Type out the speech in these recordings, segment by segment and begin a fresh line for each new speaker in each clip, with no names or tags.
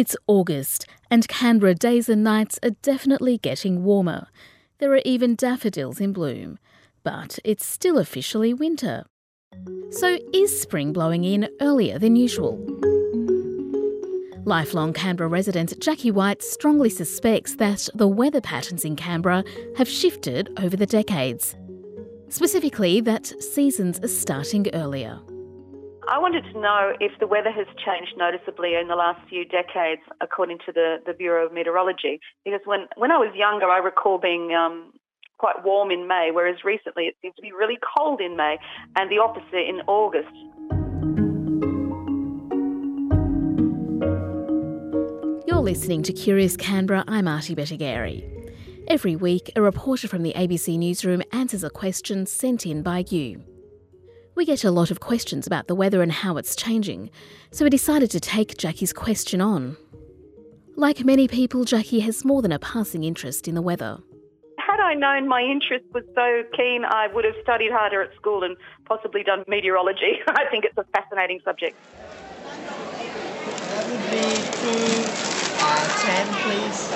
It's August, and Canberra days and nights are definitely getting warmer. There are even daffodils in bloom, but it's still officially winter. So, is spring blowing in earlier than usual? Lifelong Canberra resident Jacqui White strongly suspects that the weather patterns in Canberra have shifted over the decades. Specifically, that seasons are starting earlier.
I wanted to know if the weather has changed noticeably in the last few decades, according to the, the Bureau of Meteorology. Because when, when I was younger, I recall being um, quite warm in May, whereas recently it seems to be really cold in May, and the opposite in August.
You're listening to Curious Canberra. I'm Aarti Betigeri. Every week, a reporter from the ABC Newsroom answers a question sent in by you. We get a lot of questions about the weather and how it's changing, so we decided to take Jacqui's question on. Like many people, Jacqui has more than a passing interest in the weather.
Had I known my interest was so keen, I would have studied harder at school and possibly done meteorology. I think it's a fascinating subject.
That would be two uh, 10, please.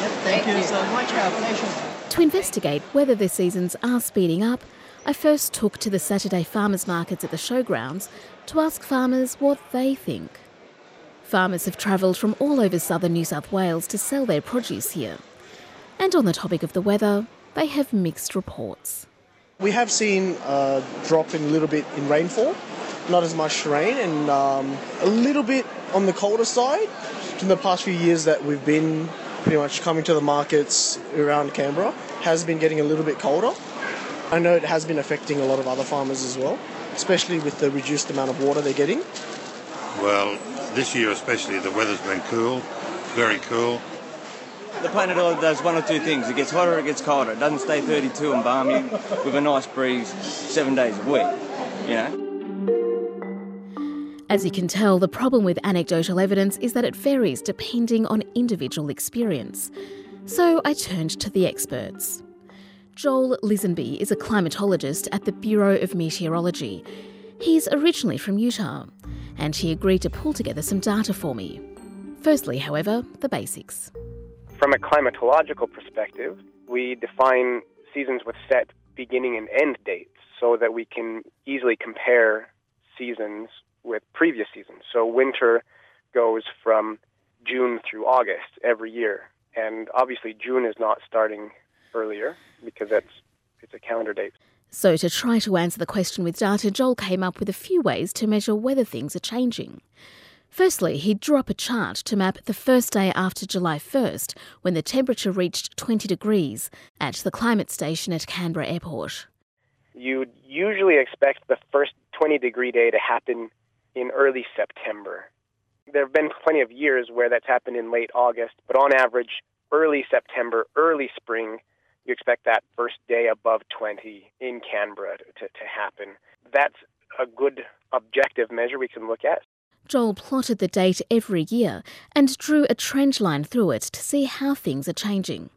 Yep, thank, you so much. Our pleasure.
To investigate whether the seasons are speeding up, I first took to the Saturday farmers markets at the showgrounds to ask farmers what they think. Farmers have travelled from all over southern New South Wales to sell their produce here. And on the topic of the weather, they have mixed reports.
We have seen a drop in a little bit in rainfall, not as much rain, and um, a little bit on the colder side. In the past few years that we've been pretty much coming to the markets around Canberra, has been getting a little bit colder. I know it has been affecting a lot of other farmers as well, especially with the reduced amount of water they're getting.
Well, this year especially, the weather's been cool, very cool.
The planet Earth does one or two things. It gets hotter, it gets colder. It doesn't stay 32 and balmy with a nice breeze seven days a week, you know.
As you can tell, the problem with anecdotal evidence is that it varies depending on individual experience. So I turned to the experts. Joel Lisonbee is a climatologist at the Bureau of Meteorology. He's originally from Utah, and he agreed to pull together some data for me. Firstly, however, the basics.
From a climatological perspective, we define seasons with set beginning and end dates so that we can easily compare seasons with previous seasons. So winter goes from June through August every year. And obviously, June is not starting earlier because that's it's a calendar date.
So, to try to answer the question with data, Joel came up with a few ways to measure whether things are changing. Firstly, he drew up a chart to map the first day after July 1st, when the temperature reached 20 degrees, at the climate station at Canberra Airport.
You'd usually expect the first 20 degree day to happen in early September. There have been plenty of years where that's happened in late August, but on average, early September, early spring you expect that first day above 20 in Canberra to, to happen. That's a good objective measure we can look at.
Joel plotted the date every year and drew a trend line through it to see how things are changing.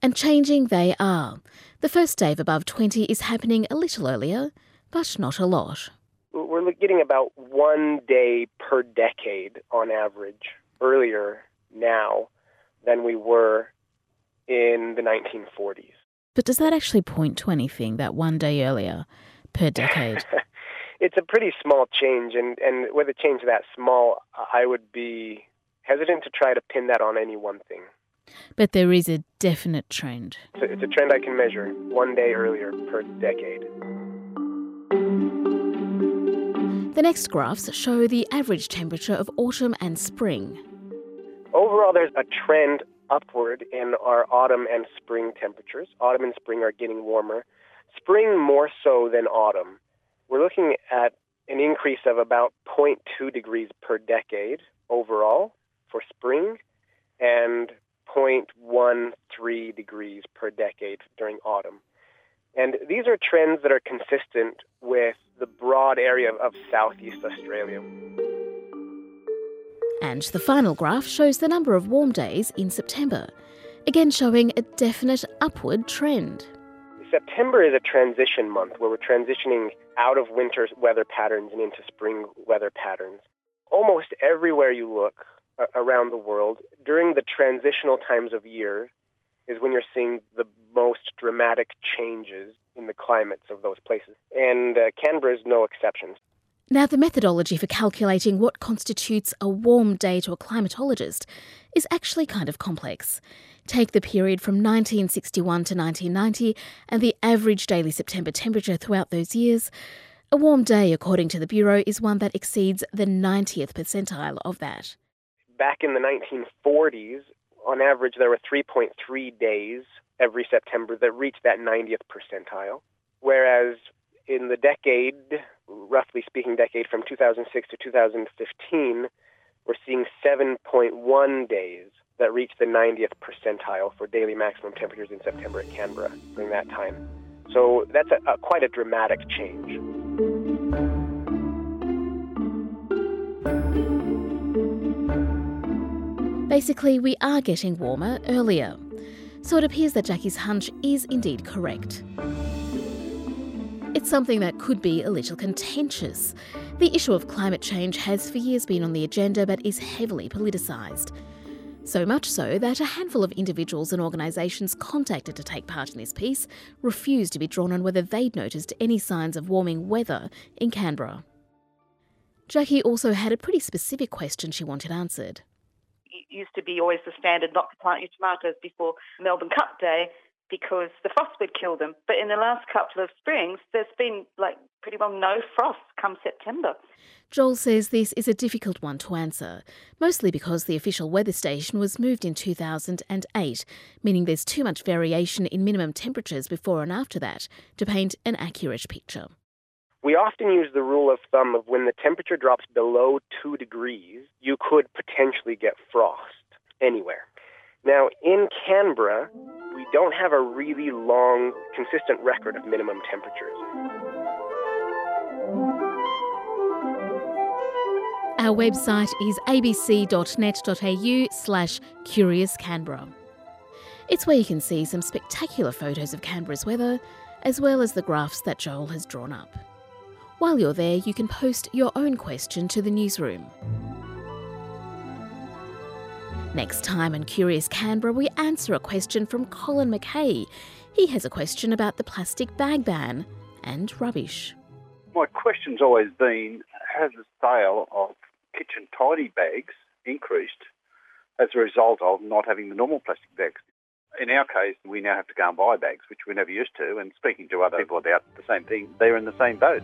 And changing they are. The first day of above 20 is happening a little earlier, but not a lot.
We're getting about one day per decade on average earlier now than we were in the 1940s.
But does that actually point to anything, that one day earlier per decade?
it's a pretty small change, and, and with a change that small, I would be hesitant to try to pin that on any one thing.
But there is a definite trend.
It's a, it's a trend I can measure one day earlier per decade.
The next graphs show the average temperature of autumn and spring.
Overall, there's a trend upward in our autumn and spring temperatures. Autumn and spring are getting warmer. Spring more so than autumn. We're looking at an increase of about 0.2 degrees per decade overall for spring and 0.13 degrees per decade during autumn. And these are trends that are consistent with the broad area of Southeast Australia.
And the final graph shows the number of warm days in September, again showing a definite upward trend.
September is a transition month where we're transitioning out of winter weather patterns and into spring weather patterns. Almost everywhere you look, around the world, during the transitional times of year is when you're seeing the most dramatic changes in the climates of those places. And uh, Canberra is no exception.
Now, the methodology for calculating what constitutes a warm day to a climatologist is actually kind of complex. Take the period from 1961 to 1990 and the average daily September temperature throughout those years. A warm day, according to the Bureau, is one that exceeds the 90th percentile of that.
Back in the 1940s, on average, there were 3.3 days every September that reached that 90th percentile, whereas in the decade, roughly speaking, decade from 2006 to 2015, we're seeing 7.1 days that reach the 90th percentile for daily maximum temperatures in September at Canberra during that time. So that's a, a, quite a dramatic change.
Basically, we are getting warmer earlier. So it appears that Jacqui's hunch is indeed correct. Something that could be a little contentious. The issue of climate change has for years been on the agenda but is heavily politicised. So much so that a handful of individuals and organisations contacted to take part in this piece refused to be drawn on whether they'd noticed any signs of warming weather in Canberra. Jacqui also had a pretty specific question she wanted answered It
used to be always the standard not to plant your tomatoes before Melbourne Cup Day because the frost would kill them. But in the last couple of springs, there's been like pretty well no frost come September.
Joel says this is a difficult one to answer, mostly because the official weather station was moved in 2008, meaning there's too much variation in minimum temperatures before and after that to paint an accurate picture.
We often use the rule of thumb of when the temperature drops below 2 degrees, you could potentially get frost anywhere. Now, in Canberra, we don't have a really long, consistent record of minimum temperatures.
Our website is abc.net.au slash Curious Canberra. It's where you can see some spectacular photos of Canberra's weather, as well as the graphs that Joel has drawn up. While you're there, you can post your own question to the newsroom. Next time on Curious Canberra, we answer a question from Colin McKay. He has a question about the plastic bag ban and rubbish.
My question's always been has the sale of kitchen tidy bags increased as a result of not having the normal plastic bags? In our case, we now have to go and buy bags, which we never used to. And speaking to other people about the same thing, they're in the same boat.